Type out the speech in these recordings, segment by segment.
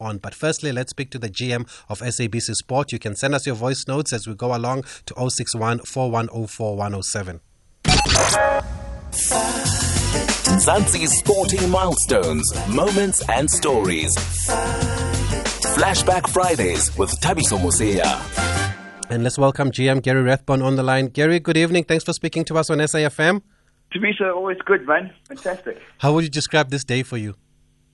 on. But firstly, let's speak to the GM of SABC Sport. You can send us your voice notes as we go along to 061 4104 107. Mzansi's sporting milestones, moments, and stories. Flashback Fridays with Thabiso Mosia. And let's welcome GM Gary Rathbone on the line. Gary, good evening. Thanks for speaking to us on SAFM. Teresa, always good, man. Fantastic. How would you describe this day for you?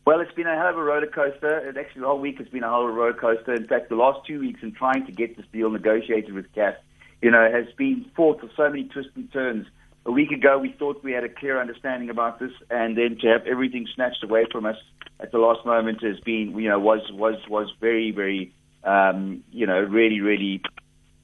Well, it's been a hell of a roller coaster. Actually, the whole week has been a a roller coaster. In fact, the last two weeks in trying to get this deal negotiated with CAF, you know, has been fought with so many twists and turns. A week ago, we thought we had a clear understanding about this, and then to have everything snatched away from us at the last moment has been, you know, was was was very, very, um, you know, really, really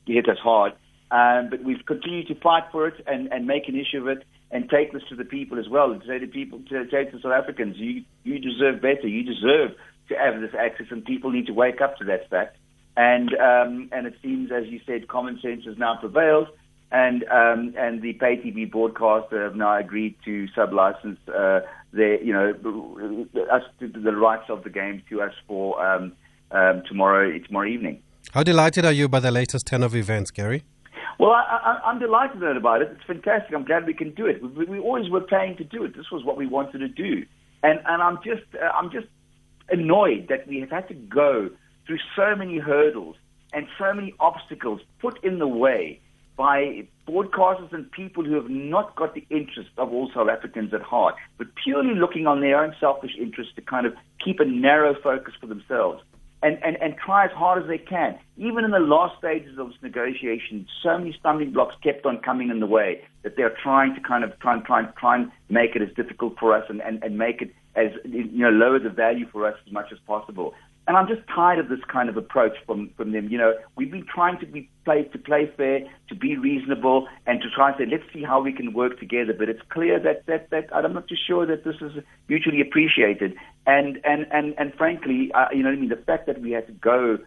hit us hard. Um, but we've continued to fight for it and, and make an issue of it and take this to the people as well and say to people, to say to South Africans, you, you deserve better. You deserve to have this access and people need to wake up to that fact. And, um, and it seems, as you said, common sense has now prevailed and, um, and the pay TV broadcaster have now agreed to sublicense, uh, their, you know, us, the rights of the game to us for, um, um, tomorrow, tomorrow evening. How delighted are you by the latest 10 of events, Gary? Well, I, I'm delighted about it. It's fantastic. I'm glad we can do it. We, we always were planning to do it. This was what we wanted to do, and and I'm just uh, I'm just annoyed that we have had to go through so many hurdles and so many obstacles put in the way by broadcasters and people who have not got the interest of all South Africans at heart, but purely looking on their own selfish interests to kind of keep a narrow focus for themselves and, and, and try as hard as they can. Even in the last stages of this negotiation, so many stumbling blocks kept on coming in the way that they're trying to kind of try and try and try and make it as difficult for us and, and, and make it as you know lower the value for us as much as possible. And I'm just tired of this kind of approach from, from them. You know, we've been trying to be play to play fair, to be reasonable, and to try and say, let's see how we can work together. But it's clear that that, that I'm not too sure that this is mutually appreciated. And and and and frankly, uh, you know, what I mean, the fact that we had to go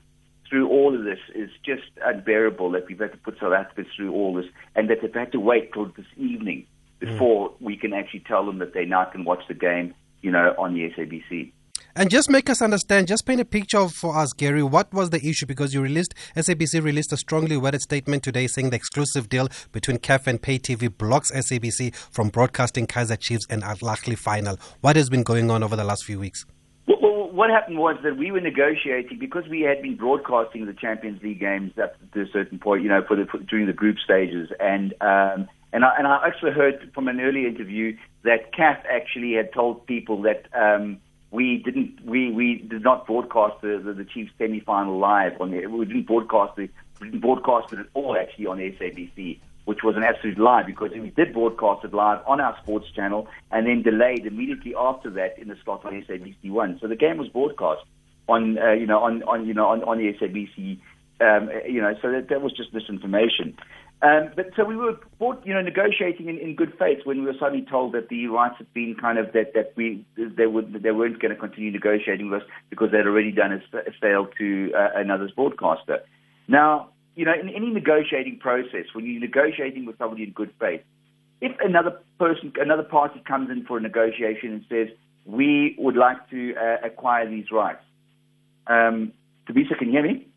through all of this is just unbearable. That we've had to put South Africa through all this, and that they've had to wait till this evening before mm. we can actually tell them that they now can watch the game, you know, on the SABC. And just make us understand, just paint a picture for us, Gary. What was the issue? Because you released, SABC released a strongly worded statement today saying the exclusive deal between CAF and Pay TV blocks SABC from broadcasting Kaizer Chiefs and Al final. What has been going on over the last few weeks? Well, what happened was that we were negotiating because we had been broadcasting the Champions League games up to a certain point, you know, for the for, during the group stages, and um, and I, and I actually heard from an early interview that CAF actually had told people that. Um, we didn't we, we did not broadcast the, the, the Chiefs semi final live on the we didn't broadcast the we didn't broadcast it at all actually on SABC, which was an absolute lie because we did broadcast it live on our sports channel and then delayed immediately after that in the slot on SABC one. So the game was broadcast on uh, you know on, on you know on, on the SABC um, you know so that, that was just misinformation. Um, but so we were, you know, negotiating in, in good faith when we were suddenly told that the rights had been kind of that that we they would they weren't going to continue negotiating with us because they'd already done a, a sale to uh, another broadcaster. Now, you know, in any negotiating process, when you're negotiating with somebody in good faith, if another person, another party comes in for a negotiation and says we would like to uh, acquire these rights, um, Thabiso, can you hear me?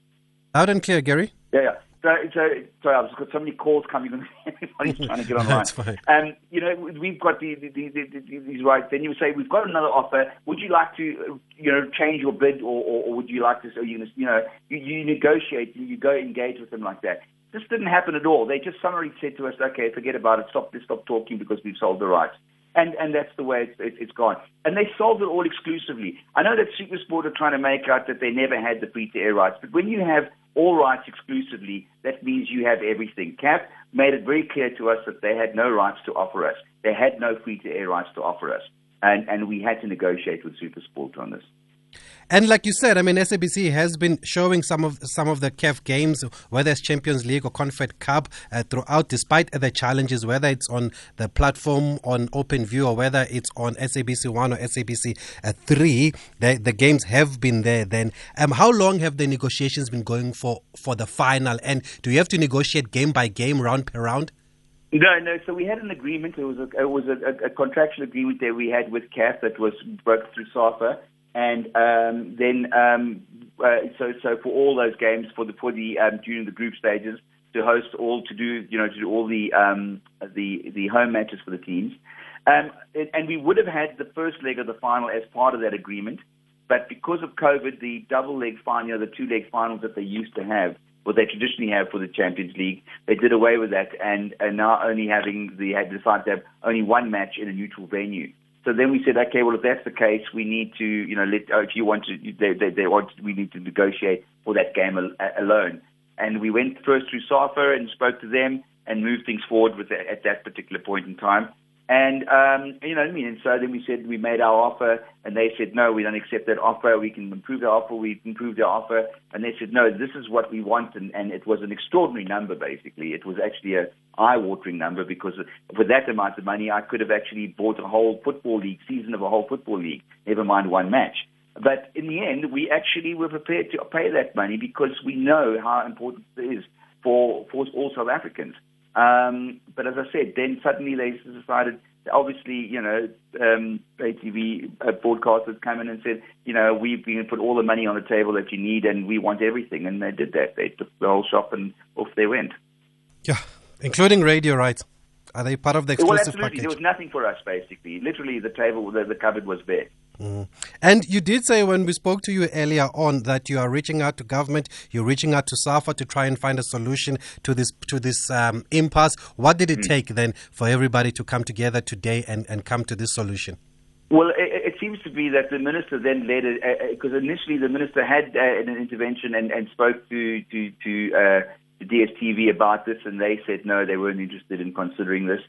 Loud and clear, Gary. Yeah, yeah. So, so sorry, I've got so many calls coming. Everybody's trying to get online. That's fine. Um, you know, we've got the, the, the, the, these rights. Then you say we've got another offer. Would you like to, you know, change your bid, or, or, or would you like to? So you, you know, you, you negotiate, you go engage with them like that. This didn't happen at all. They just summarily said to us, "Okay, forget about it. Stop, stop talking because we've sold the rights." and and that's the way it's, it, it's gone. And they sold it all exclusively. I know that SuperSport are trying to make out that they never had the free to air rights, but when you have all rights exclusively, that means you have everything. CAF made it very clear to us that they had no rights to offer us. They had no free to air rights to offer us. And, and we had to negotiate with Supersport on this. And like you said, I mean, SABC has been showing some of some of the CAF games, whether it's Champions League or Confed Cup, uh, throughout, despite the challenges, whether it's on the platform on OpenView or whether it's on SABC One or SABC uh, Three. The, the games have been there. Then, um, how long have the negotiations been going for for the final? And do you have to negotiate game by game, round per round? No, no. So we had an agreement. It was a, it was a, a contractual agreement that we had with CAF that was worked through SAFA and um, then um, uh, so so for all those games for the for the um, during the group stages to host all to do you know to do all the um, the the home matches for the teams, um, and, we would have had the first leg of the final as part of that agreement, but because of COVID, the double leg final, you know, the two leg finals that they used to have. What they traditionally have for the Champions League, they did away with that, and are now only having the had decided to have only one match in a neutral venue. So then we said, okay, well, if that's the case, we need to, you know, let, if you want to, they, they, they want, we need to negotiate for that game al- alone. And we went first through SAFA and spoke to them and moved things forward with it at that particular point in time. And um, you know what I mean. And so then we said we made our offer, and they said no, we don't accept that offer. We can improve our offer. We improved our offer, and they said no, this is what we want. And, and it was an extraordinary number. Basically, it was actually a eye-watering number because for that amount of money, I could have actually bought a whole football league season of a whole football league. Never mind one match. But in the end, we actually were prepared to pay that money because we know how important it is for for all South Africans. Um, but as I said, then suddenly they decided, obviously, you know, um, ATV uh, broadcasters come in and said, you know, we've been put all the money on the table that you need and we want everything. And they did that. They took the whole shop and off they went. Yeah, including radio rights. Are they part of the exclusive well, absolutely. package? There was nothing for us, basically. Literally, the table, the, the cupboard was bare. Mm. And you did say when we spoke to you earlier on that you are reaching out to government, you're reaching out to SAFA to try and find a solution to this to this um, impasse. What did it mm. take then for everybody to come together today and, and come to this solution? Well, it, it seems to be that the minister then led it because uh, uh initially the minister had uh, an intervention and, and spoke to to to, uh, to DSTV about this, and they said no, they weren't interested in considering this.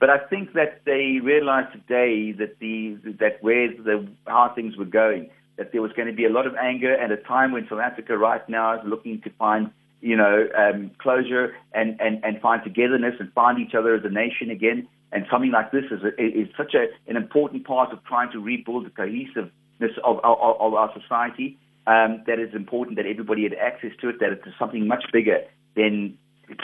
But I think that they realized today that the that where the how things were going, that there was going to be a lot of anger at a time when South Africa right now is looking to find you know um, closure and, and and find togetherness and find each other as a nation again. And something like this is a, is such a, an important part of trying to rebuild the cohesiveness of, of, of our society. Um, that is important that everybody had access to it. That it's something much bigger than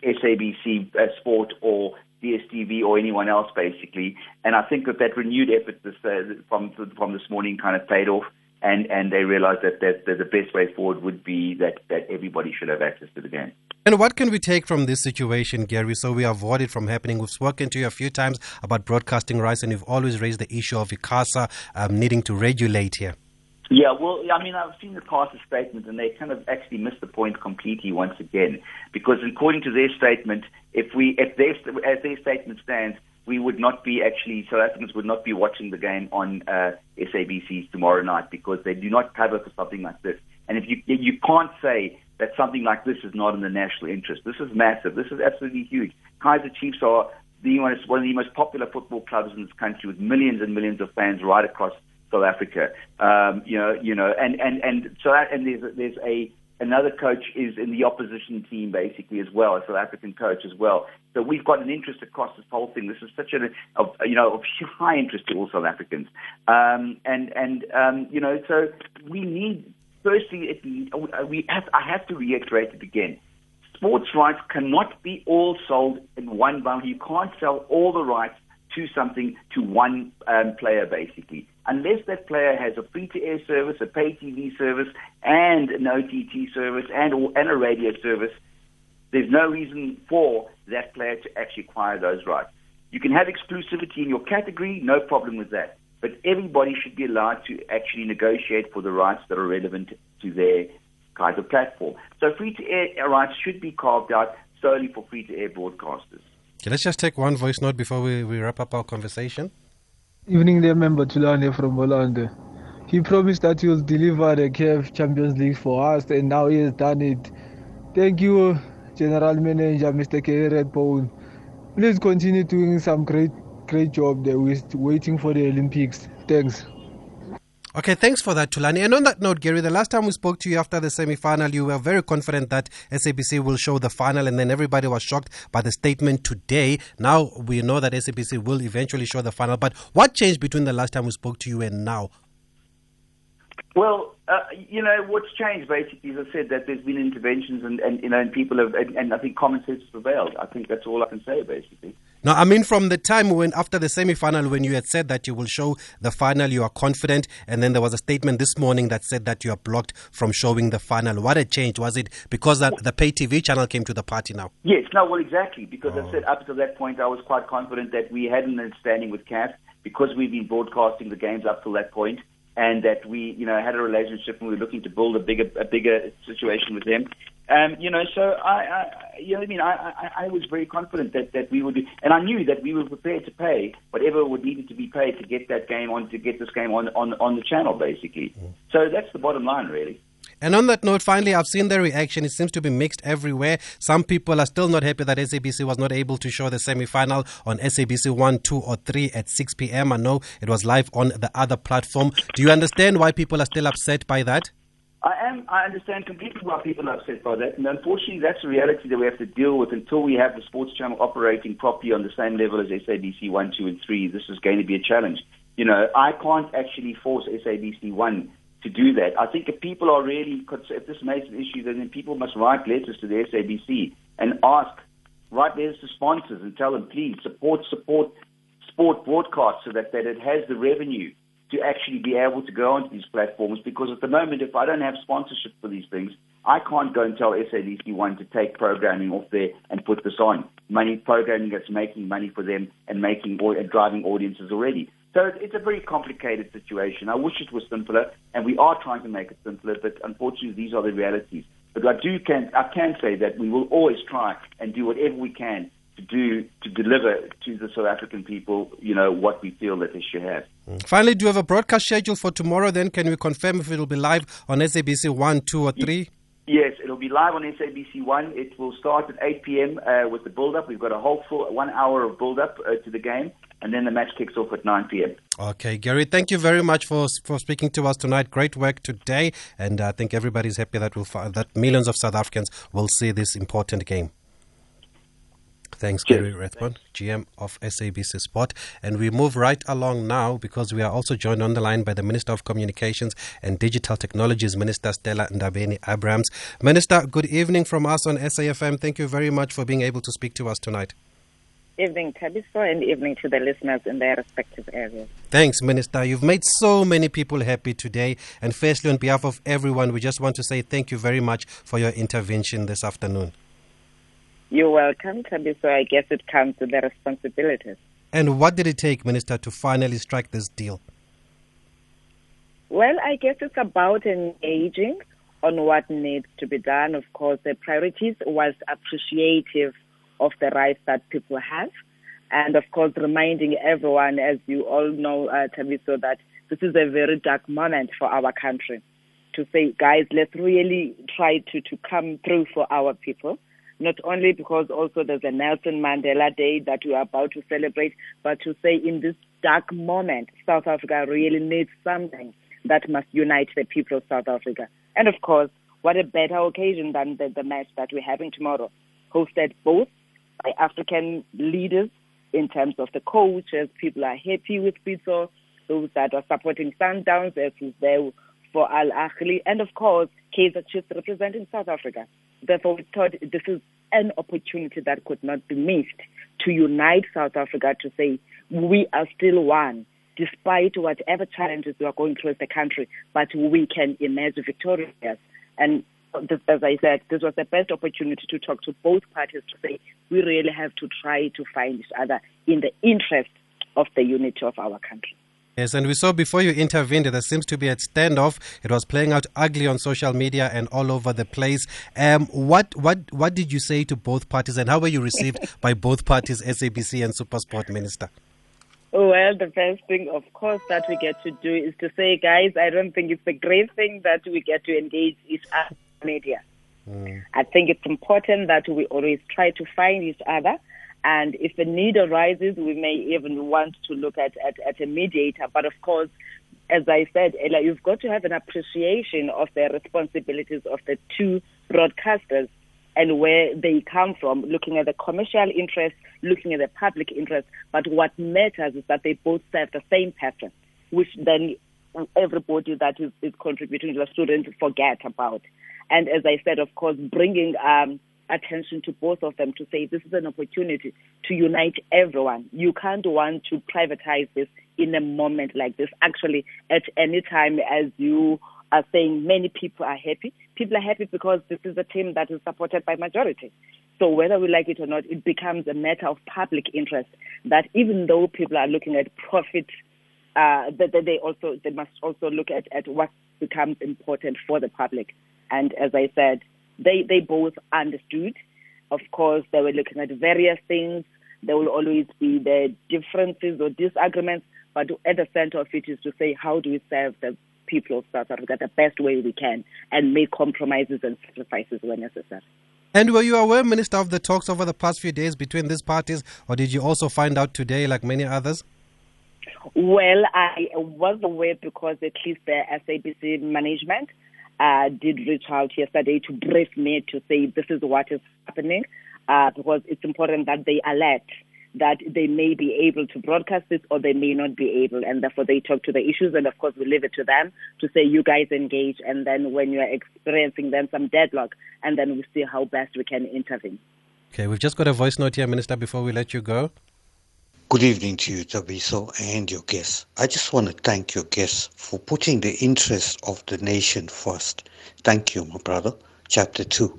SABC uh, Sport or DSTV or anyone else, basically. And I think that that renewed effort this, uh, from from this morning kind of paid off, and, and they realized that, that, that the best way forward would be that, that everybody should have access to the game. And what can we take from this situation, Gary, so we avoid it from happening? We've spoken to you a few times about broadcasting rights, and you've always raised the issue of ICASA um, needing to regulate here. Yeah, well, I mean, I've seen the ICASA statement, and they kind of actually missed the point completely once again, because according to their statement, if we, if their, as their statement stands, we would not be actually South Africans would not be watching the game on uh, SABC tomorrow night because they do not cover for something like this. And if you you can't say that something like this is not in the national interest, this is massive. This is absolutely huge. Kaizer Chiefs are the one of the most popular football clubs in this country with millions and millions of fans right across South Africa. Um, you know, you know, and and and so that, and there's there's a another coach is in the opposition team basically as well, a South African coach as well. So we've got an interest across this whole thing. This is such a of you know of high interest to all South Africans, um, and and um, you know so we need firstly it, we have I have to reiterate it again. Sports rights cannot be all sold in one bundle. You can't sell all the rights to something to one um, player basically unless that player has a free-to-air service, a pay TV service, and an OTT service, and and a radio service, there's no reason for that player to actually acquire those rights. You can have exclusivity in your category, no problem with that. But everybody should be allowed to actually negotiate for the rights that are relevant to their kind of platform. So free-to-air rights should be carved out solely for free-to-air broadcasters. Okay, let's just take one voice note before we, we wrap up our conversation. Evening there, member Tulane from Orlando. He promised that he will deliver the CAF Champions League for us, and now he has done it. Thank you, General Manager Mr. K. Redbone. Please continue doing some great, great job there. We're waiting for the Olympics. Thanks. Okay, thanks for that, Tulani. And on that note, Gary, the last time we spoke to you after the semi final, you were very confident that SABC will show the final, and then everybody was shocked by the statement today. Now we know that SABC will eventually show the final. But what changed between the last time we spoke to you and now? Well, uh, you know, what's changed basically, is I said, that there's been interventions and, and you know, and people have, and, and I think common sense prevailed. I think that's all I can say, basically. No, I mean from the time when after the semi-final when you had said that you will show the final, you are confident, and then there was a statement this morning that said that you are blocked from showing the final. What had changed? Was it because that the pay TV channel came to the party now? Yes, no, well, exactly. Because oh. I said up to that point, I was quite confident that we had an understanding with CAF because we've been broadcasting the games up to that point and that we, you know, had a relationship and we were looking to build a bigger, a bigger situation with them. Um, you know, so I, I you know, what I mean, I, I, I was very confident that that we would, do, and I knew that we were prepared to pay whatever would needed to be paid to get that game on, to get this game on on on the channel, basically. Mm. So that's the bottom line, really. And on that note, finally, I've seen the reaction. It seems to be mixed everywhere. Some people are still not happy that SABC was not able to show the semi final on SABC 1, 2, or 3 at 6 p.m. I know it was live on the other platform. Do you understand why people are still upset by that? I am. I understand completely why people are upset by that, and unfortunately, that's a reality that we have to deal with until we have the sports channel operating properly on the same level as SABC one, two, and three. This is going to be a challenge. You know, I can't actually force SABC one to do that. I think if people are really, if this makes an issue, then people must write letters to the SABC and ask, write letters to sponsors and tell them, please support, support sport broadcast so that, that it has the revenue to actually be able to go onto these platforms. Because at the moment, if I don't have sponsorship for these things, I can't go and tell SABC one to take programming off there and put this on. Money programming that's making money for them and making and driving audiences already. So it's a very complicated situation. I wish it was simpler, and we are trying to make it simpler, but unfortunately, these are the realities. But I do can I can say that we will always try and do whatever we can to do to deliver to the South African people, you know, what we feel that they should have. Finally, do you have a broadcast schedule for tomorrow? Then can we confirm if it will be live on SABC one, two, or three? Yes, it'll be live on SABC One. It will start at 8 p.m. Uh, with the build-up. We've got a whole full one hour of build-up uh, to the game, and then the match kicks off at 9 p.m. Okay, Gary, thank you very much for for speaking to us tonight. Great work today, and I think everybody's happy that we'll, that millions of South Africans will see this important game. Thanks. Gary Rathbone, GM of SABC Sport. And we move right along now because we are also joined on the line by the Minister of Communications and Digital Technologies, Minister Stella Ndabeni-Abrahams. Minister, good evening from us on SAFM. Thank you very much for being able to speak to us tonight. Evening, Thabiso, and evening to the listeners in their respective areas. Thanks, Minister. You've made so many people happy today. And firstly, on behalf of everyone, we just want to say thank you very much for your intervention this afternoon. You're welcome, Tabi. So I guess it comes with the responsibilities. And what did it take, Minister, to finally strike this deal? Well, I guess it's about engaging on what needs to be done. Of course, the priorities was appreciative of the rights that people have. And of course, reminding everyone, as you all know, uh, Thabiso, that this is a very dark moment for our country. To say, guys, let's really try to, to come through for our people not only because also there's a Nelson Mandela Day that we are about to celebrate, but to say in this dark moment, South Africa really needs something that must unite the people of South Africa. And of course, what a better occasion than the, the match that we're having tomorrow, hosted both by African leaders in terms of the coaches, people are happy with Pitso, those that are supporting Sundowns, as is there for Al Ahly, and of course, Kaizer Chiefs representing South Africa. Therefore, we thought this is an opportunity that could not be missed to unite South Africa to say we are still one, despite whatever challenges we are going through as a country, but we can emerge victorious. And as I said, this was the best opportunity to talk to both parties to say we really have to try to find each other in the interest of the unity of our country. Yes, and we saw before you intervened, there seems to be a standoff. It was playing out ugly on social media and all over the place. Um, what what what did you say to both parties, and how were you received by both parties, SABC and SuperSport Minister? Well, the first thing, of course, that we get to do is to say, guys, I don't think it's a great thing that we get to engage each other media. Mm. I think it's important that we always try to find each other and if the need arises, we may even want to look at, at, at a mediator. But of course, as I said Ella, you've got to have an appreciation of the responsibilities of the two broadcasters and where they come from, looking at the commercial interest, looking at the public interest. But what matters is that they both serve the same purpose, which then everybody that is, is contributing to the student forget about. And as I said, of course, bringing um, attention to both of them to say this is an opportunity to unite everyone. You can't want to privatize this in a moment like this. Actually, at any time, as you are saying, many people are happy. People are happy because this is a team that is supported by majority. So whether we like it or not, it becomes a matter of public interest that even though people are looking at profit, uh, that, they also they must also look at, at what becomes important for the public. And as I said, they, they both understood. Of course, they were looking at various things. There will always be the differences or disagreements, but at the center of it is to say, how do we serve the people of South Africa the best way we can and make compromises and sacrifices where necessary. And were you aware, Minister, of the talks over the past few days between these parties, or did you also find out today, like many others? Well, I was aware because at least the SABC management uh, did reach out yesterday to brief me to say this is what is happening, uh, because it's important that they alert that they may be able to broadcast this or they may not be able, and therefore they talk to the issues. And of course, we leave it to them to say, you guys engage, and then when you're experiencing then some deadlock, and then we see how best we can intervene. Okay, we've just got a voice note here, Minister, before we let you go. Good evening to you, Thabiso, and your guests. I just want to thank your guests for putting the interests of the nation first. Thank you, my brother. Chapter 2.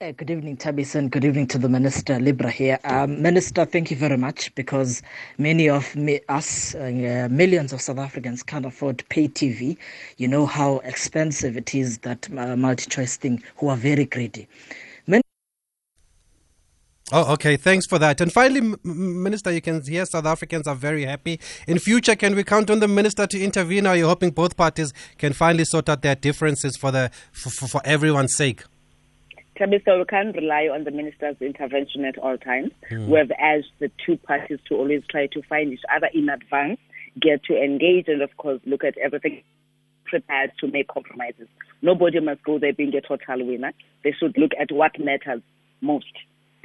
Uh, good evening, Tabison. Good evening to the Minister, Libra here. Um, Minister, thank you very much because many of me, us, uh, millions of South Africans can't afford pay TV. You know how expensive it is, that uh, MultiChoice thing, who are very greedy. Oh, okay. Thanks for that. And finally, Minister, you can hear South Africans are very happy. In future, can we count on the minister to intervene? Are you hoping both parties can finally sort out their differences for the for, for everyone's sake? Tabitha, we can't rely on the minister's intervention at all times. Mm. We have asked the two parties to always try to find each other in advance, get to engage, and of course, look at everything prepared to make compromises. Nobody must go there being a total winner. They should look at what matters most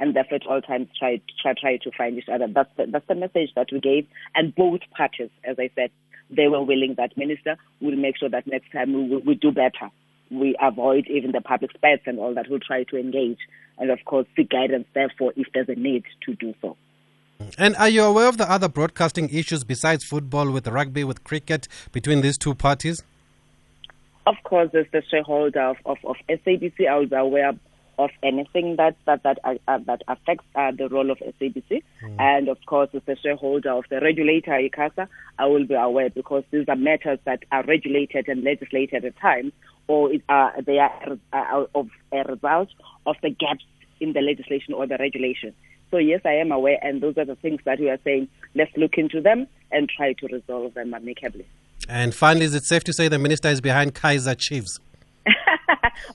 and therefore at all times try try try to find each other. That's the, that's the message that we gave, and both parties, as I said, they were willing that minister will make sure that next time we, we do better. We avoid even the public spats and all that. We'll try to engage, and of course seek guidance. Therefore, if there's a need to do so. And are you aware of the other broadcasting issues besides football, with rugby, with cricket, between these two parties? Of course, as the shareholder of, of, of SABC, I was aware of anything that that that uh, uh, that affects uh, the role of SABC. Mm. And of course, as a shareholder of the regulator ICASA, I will be aware because these are matters that are regulated and legislated at times, or it, uh, they are uh, of a result of the gaps in the legislation or the regulation. So yes, I am aware, and those are the things that we are saying. Let's look into them and try to resolve them amicably. And finally, is it safe to say the minister is behind Kaizer Chiefs?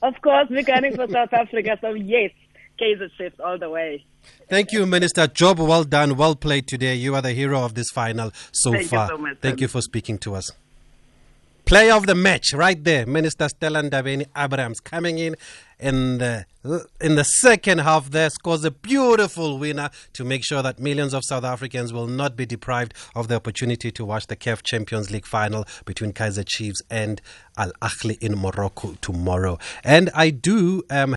Of course, we're gunning for South Africa. So yes, Kaizer Chiefs all the way. Thank you, Minister. Job well done, well played today. You are the hero of this final so Thank far. You so much, Thank you for speaking to us. Player of the match, right there, Minister Stella Ndabeni-Abrahams coming in in the in the second half. There scores a beautiful winner to make sure that millions of South Africans will not be deprived of the opportunity to watch the CAF Champions League final between Kaizer Chiefs and Al Ahly in Morocco tomorrow. And I do um,